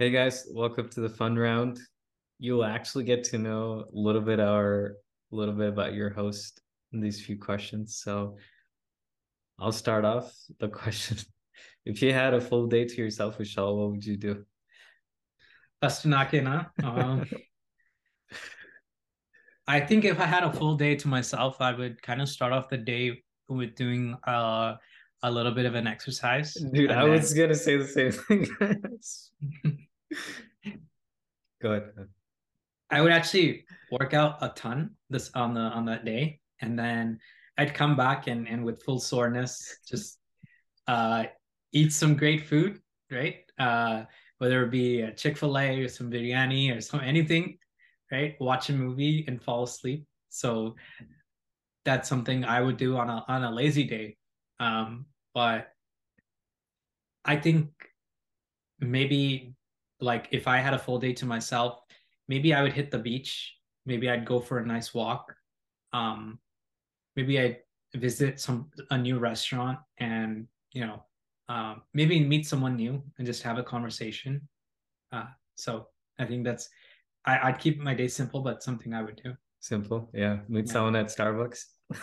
Hey guys, welcome to the fun round. You'll actually get to know a little bit our a little bit about your host in these few questions. So I'll start off the question. If you had a full day to yourself, Vishal, what would you do? First nakena. Um, I think if I had a full day to myself, I would kind of start off the day with doing uh, a little bit of an exercise. Dude, I then... was gonna say the same thing. Go ahead. I would actually work out a ton this on the on that day, and then I'd come back and and with full soreness, just uh, eat some great food, right? Uh, whether it be a Chick Fil A or some biryani or some anything, right? Watch a movie and fall asleep. So that's something I would do on a on a lazy day. Um, but I think maybe like if I had a full day to myself, maybe I would hit the beach. Maybe I'd go for a nice walk. Um, maybe I'd visit some a new restaurant and you know um, maybe meet someone new and just have a conversation. Uh, so I think that's I, I'd keep my day simple, but something I would do. Simple, yeah. Meet yeah. someone at Starbucks.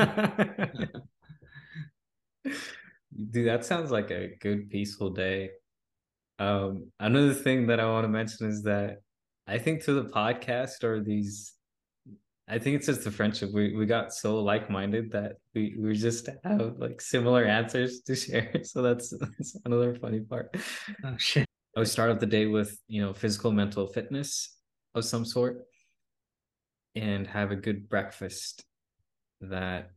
Dude, that sounds like a good peaceful day. Um, another thing that I want to mention is that I think to the podcast or these, I think it's just the friendship. We we got so like minded that we we just have like similar answers to share. So that's that's another funny part. Oh shit! I would start off the day with you know physical mental fitness of some sort, and have a good breakfast that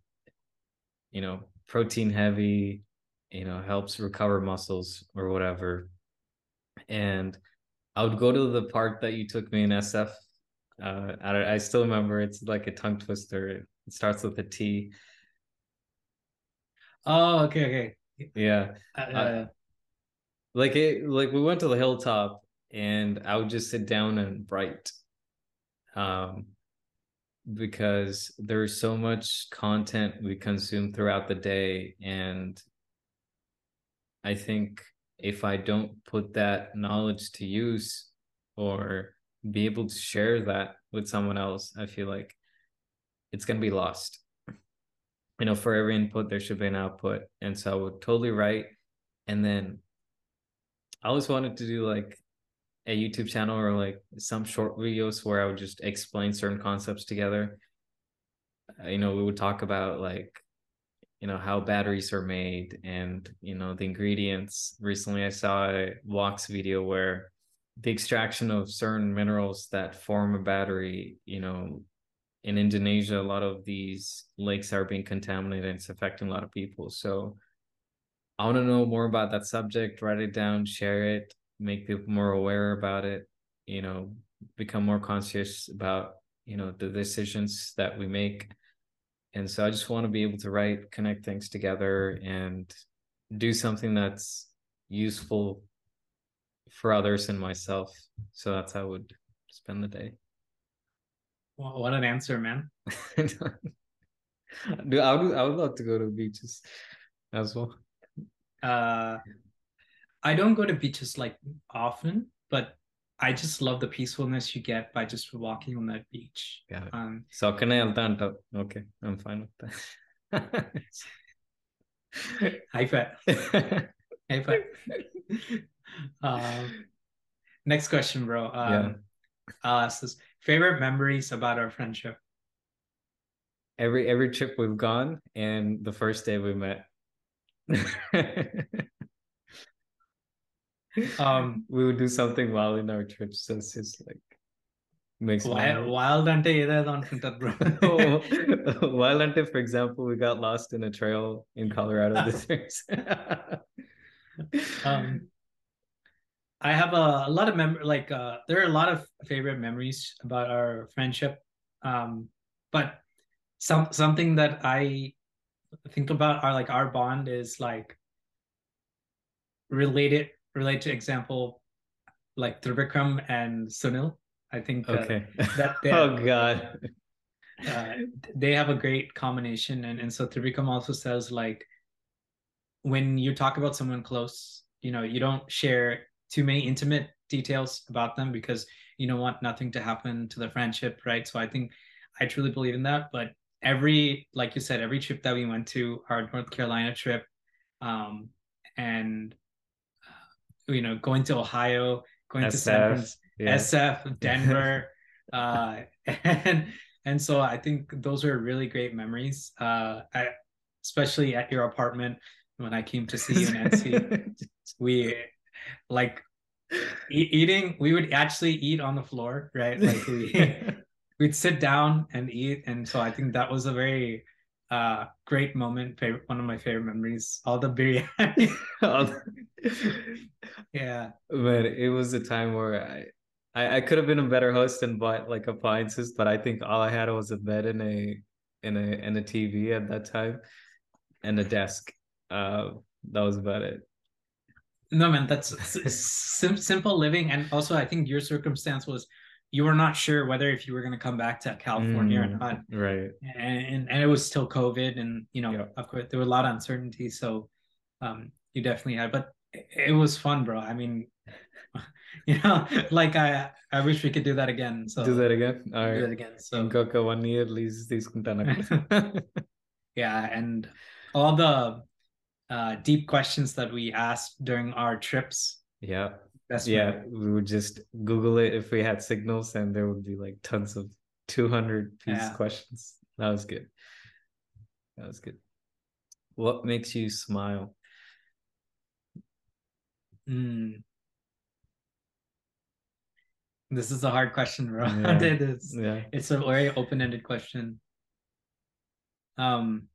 you know protein heavy, you know helps recover muscles or whatever and I would go to the park that you took me in SF. Uh, I, I still remember it's like a tongue twister. It starts with a T. Oh, okay, okay. Yeah. Uh, uh, like it, like we went to the hilltop, and I would just sit down and write, um, because there's so much content we consume throughout the day, and I think if I don't put that knowledge to use or be able to share that with someone else, I feel like it's going to be lost. You know, for every input, there should be an output. And so I would totally write. And then I always wanted to do like a YouTube channel or like some short videos where I would just explain certain concepts together. Uh, you know, we would talk about like you know how batteries are made and you know the ingredients. Recently i saw a Vox video where the extraction of certain minerals that form a battery you know in indonesia a lot of these lakes are being contaminated and it's affecting a lot of people. So i want to know more about that subject write it down share it make people more aware about it you know become more conscious about you know the decisions that we make and so i just want to be able to write connect things together and do something that's useful for others and myself. So that's how i would spend the day. Well, what an answer man. Dude, I would I would love to go to beaches as well. Uh I don't go to beaches like often, but I just love the peacefulness you get by just walking on that beach. Yeah. Um, so can I alta Okay, I'm fine with that. High five. High five. Um, next question, bro. Um, yeah. I'll ask this. Favorite memories about our friendship? Every every trip we've gone and the first day we met um we would do something wild in our trips that's just like makes wild, wild ante oh, wild ante for example we got lost in a trail in colorado this year. Um i have a, a lot of mem like uh, there are a lot of favorite memories about our friendship. Um but some something that i think about are like our bond is like related relate to example like Trivikram and Sunil. I think that, okay. that they, oh god. Uh, they have a great combination and, and so Trivikram also says like when you talk about someone close, you know, you don't share too many intimate details about them because you don't want nothing to happen to the friendship, right? So I think I truly believe in that. But every, like you said, every trip that we went to, our North Carolina trip, um, and you know, going to Ohio, going SF, to San Francisco, yeah. SF, Denver, uh, and and so I think those are really great memories. Uh, I, especially at your apartment when I came to see you NC. we like e- eating. We would actually eat on the floor, right? Like we we'd sit down and eat, and so I think that was a very uh great moment favorite one of my favorite memories all the biryani yeah but it was a time where i I, I could have been a better host and bought like appliances, but I think all I had was a bed and a in a and a TV at that time and a desk. Uh, that was about it. No man, that's sim- simple living, and also I think your circumstance was you were not sure whether if you were going to come back to California mm, or not, right? And, and it was still COVID, and you know, yeah. of course, there were a lot of uncertainty. So, um, you definitely had, but it was fun, bro. I mean, you know, like I I wish we could do that again. So do that again. All right. Do that again. So Coca one year leaves these yeah, and all the uh, deep questions that we asked during our trips. Yeah. That's yeah, we, we would just Google it if we had signals, and there would be like tons of 200 piece yeah. questions. That was good. That was good. What makes you smile? Mm. This is a hard question, bro. Yeah. it is. Yeah. It's a very open-ended question. Um,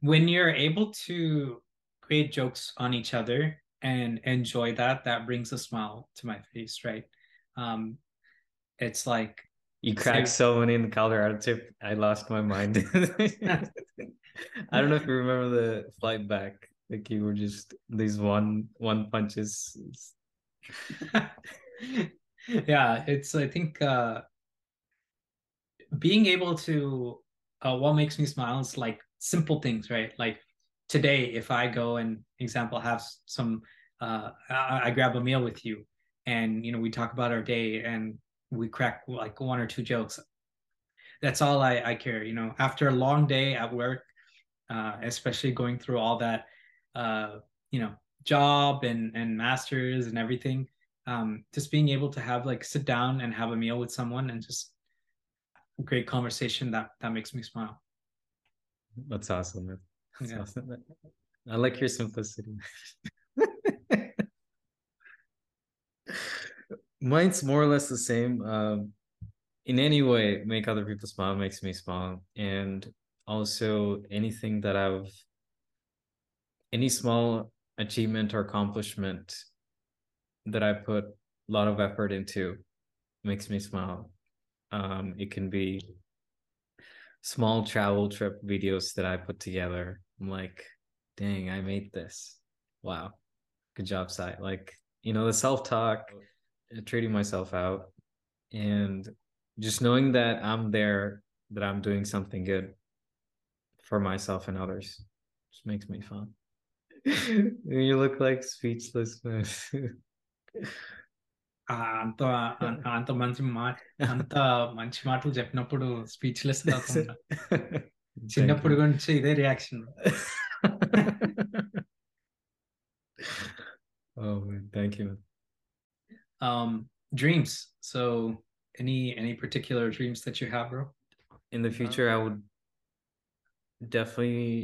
when you're able to create jokes on each other and enjoy that, that brings a smile to my face, right? Um, it's like you cracked so many in the Colorado trip. I lost my mind. I don't know if you remember the flight back. Like you were just these one one punches. yeah, it's I think uh being able to uh, what makes me smile is like simple things, right? Like today, if I go and example have some uh I, I grab a meal with you and you know we talk about our day and we crack like one or two jokes that's all I, I care you know after a long day at work uh, especially going through all that uh, you know job and and masters and everything um, just being able to have like sit down and have a meal with someone and just a great conversation that that makes me smile that's awesome man. That's yeah. awesome. i like your simplicity mine's more or less the same um, in any way make other people smile makes me smile and also anything that i've any small achievement or accomplishment that I put a lot of effort into makes me smile. Um, it can be small travel trip videos that I put together. I'm like, dang, I made this. Wow. Good job, Sai. Like, you know, the self talk, treating myself out, and just knowing that I'm there, that I'm doing something good for myself and others just makes me fun. you look like speechless, man. అంత అంత మంచి మాట అంత మంచి మాటలు చెప్పినప్పుడు speechless కాకుండా చిన్నప్పుడు గురించి ఇదే reaction oh man, thank you um dreams so any any particular dreams that you have bro in the future i would definitely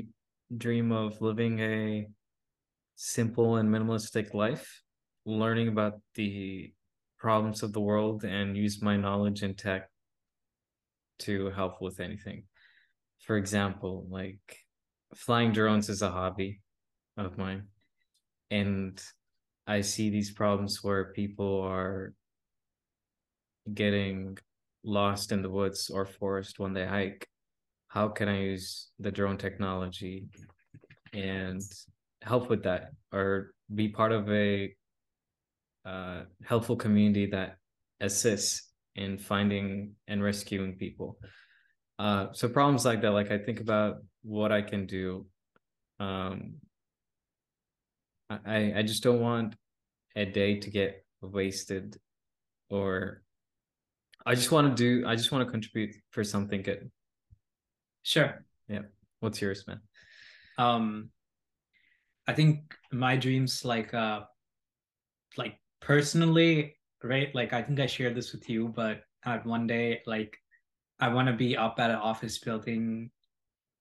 dream of living a simple and minimalistic life learning about the problems of the world and use my knowledge in tech to help with anything. For example, like flying drones is a hobby of mine. And I see these problems where people are getting lost in the woods or forest when they hike. How can I use the drone technology and help with that or be part of a uh, helpful community that assists in finding and rescuing people. Uh, so problems like that, like I think about what I can do. Um, I I just don't want a day to get wasted or I just want to do I just want to contribute for something good. Sure. Yeah. What's yours, man? Um I think my dreams like uh like personally, right? Like I think I shared this with you, but at one day like I want to be up at an office building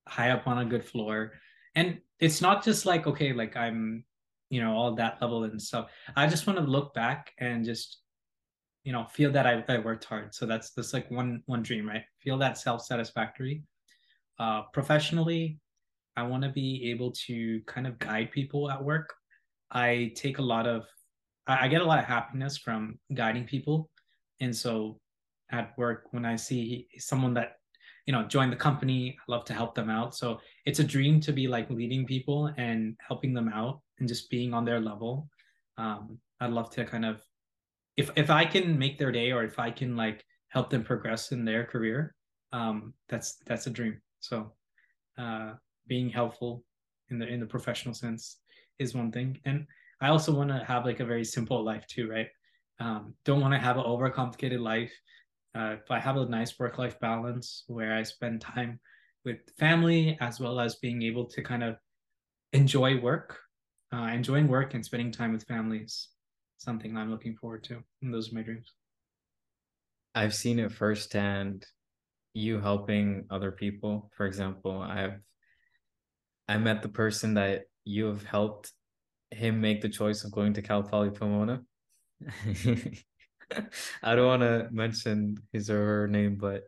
high up on a good floor. And it's not just like okay, like I'm you know all that level and stuff. I just want to look back and just you know feel that I, I worked hard so that's that's like one one dream right feel that self-satisfactory uh professionally i want to be able to kind of guide people at work. I take a lot of I, get a lot of happiness from guiding people. And so at work when i see someone that you know join the company i love to help them out. So it's a dream to be like leading people and helping them out and just being on their level. Um, i'd love to kind of if if I can make their day or if I can like help them progress in their career, um, that's that's a dream. So uh, being helpful in the in the professional sense is one thing, and I also want to have like a very simple life too, right? Um, don't want to have an overcomplicated life. Uh, but I have a nice work life balance where I spend time with family as well as being able to kind of enjoy work, uh, enjoying work and spending time with families something I'm looking forward to. And those are my dreams. I've seen it firsthand. You helping other people. For example, I've I met the person that you have helped him make the choice of going to Cal Poly Pomona. I don't want to mention his or her name, but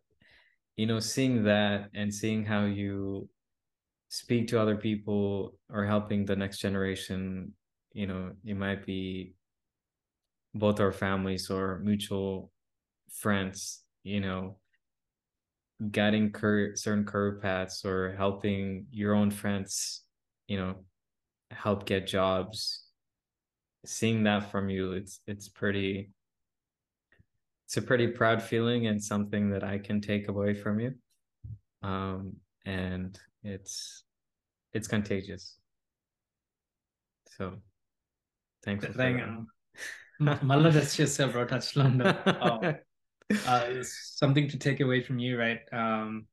you know, seeing that and seeing how you speak to other people or helping the next generation, you know, it might be both our families or mutual friends, you know, guiding cur- certain career paths or helping your own friends, you know, help get jobs. Seeing that from you, it's it's pretty it's a pretty proud feeling and something that I can take away from you. Um, and it's it's contagious. So thanks for Thank, Malla that's just several touched on uh, something to take away from you, right? Um,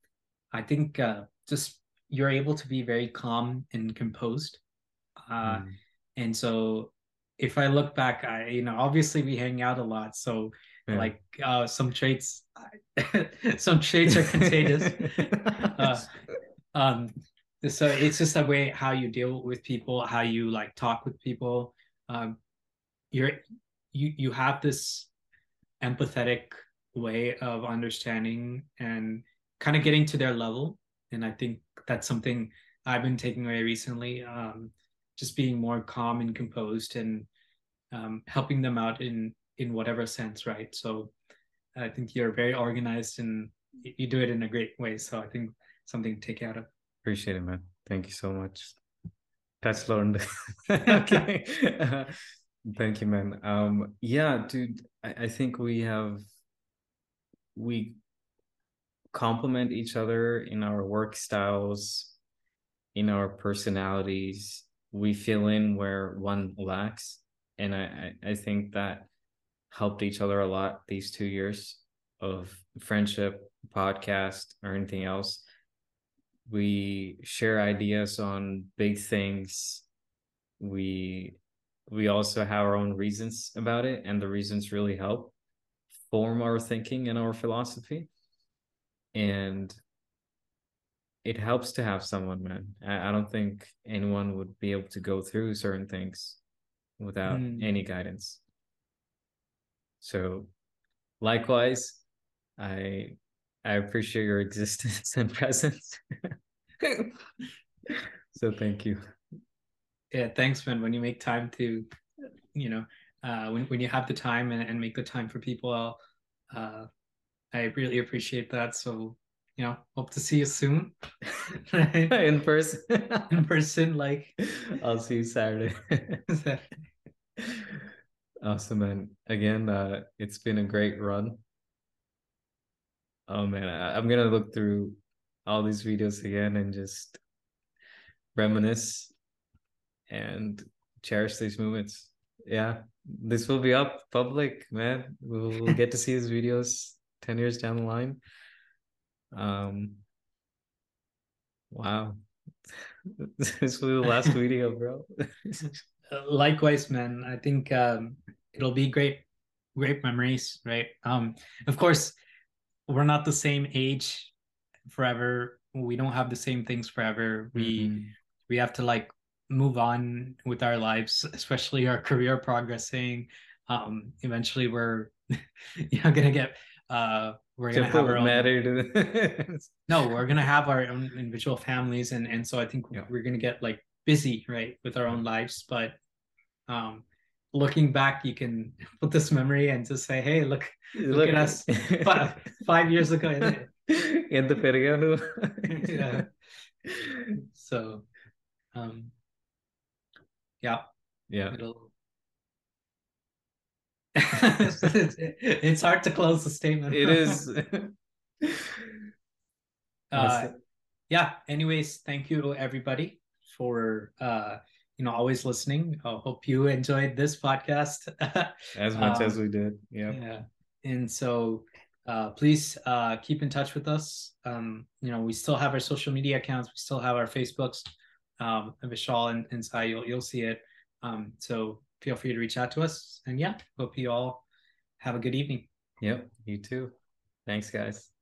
I think uh, just you're able to be very calm and composed. Uh, mm. And so if I look back, I, you know, obviously we hang out a lot. So yeah. like uh, some traits, some traits are contagious. uh, um, so it's just a way how you deal with people, how you like talk with people. Um, you're you you have this empathetic way of understanding and kind of getting to their level. And i think that's something i've been taking away recently um, just being more calm and composed and um, helping them out in in whatever sense right? So i think you're very organized and you do it in a great way. So i think something to take out of. Appreciate it man. Thank you so much. That's learned. Okay. Thank you, man. Um, yeah, dude, I, I think we have we complement each other in our work styles, in our personalities. We fill in where one lacks. And I, I, think that helped each other a lot these two years of friendship, podcast, or anything else. We share ideas on big things. We we also have our own reasons about it and the reasons really help form our thinking and our philosophy. And it helps to have someone man. I, I don't think anyone would be able to go through certain things without mm. any guidance. So likewise i i appreciate your existence and presence. So thank you. Yeah thanks man. When you make time to you know uh when, when you have the time and, and make the time for people uh i really appreciate that. So you know hope to see you soon. In person. In person like. I'll see you saturday. Awesome man. Again uh it's been a great run. Oh man I, i'm gonna look through all these videos again and just reminisce and cherish these moments. Yeah, this will be up public, man. We'll, we'll get to see his videos 10 years down the line. Um, wow. this will be the last video, bro. Likewise, man. I think um, it'll be great, great memories, right? Um, of course, we're not the same age forever. We don't have the same things forever. We mm-hmm. we have to like move on with our lives, especially our career progressing. Um, eventually, we're you know gonna get uh, we're gonna have our own married. no, we're gonna have our own individual families, and and so I think yeah. we're gonna get like busy, right, with our own lives. But um, looking back, you can put this memory and just say, "Hey, look, look, look at us five, five years ago." In the periodo. yeah. So, um, yeah. Yeah. It'll... it's hard to close the statement. It is. uh, yeah. Anyways, thank you to everybody for uh, you know always listening. I hope you enjoyed this podcast as much um, as we did. Yeah. Yeah. And so uh, please uh, keep in touch with us. Um, you know, we still have our social media accounts. We still have our Facebooks. Um, Vishal and, and Sai, you'll, you'll see it. Um, so feel free to reach out to us. And yeah, hope you all have a good evening. Yep, you too. Thanks, guys.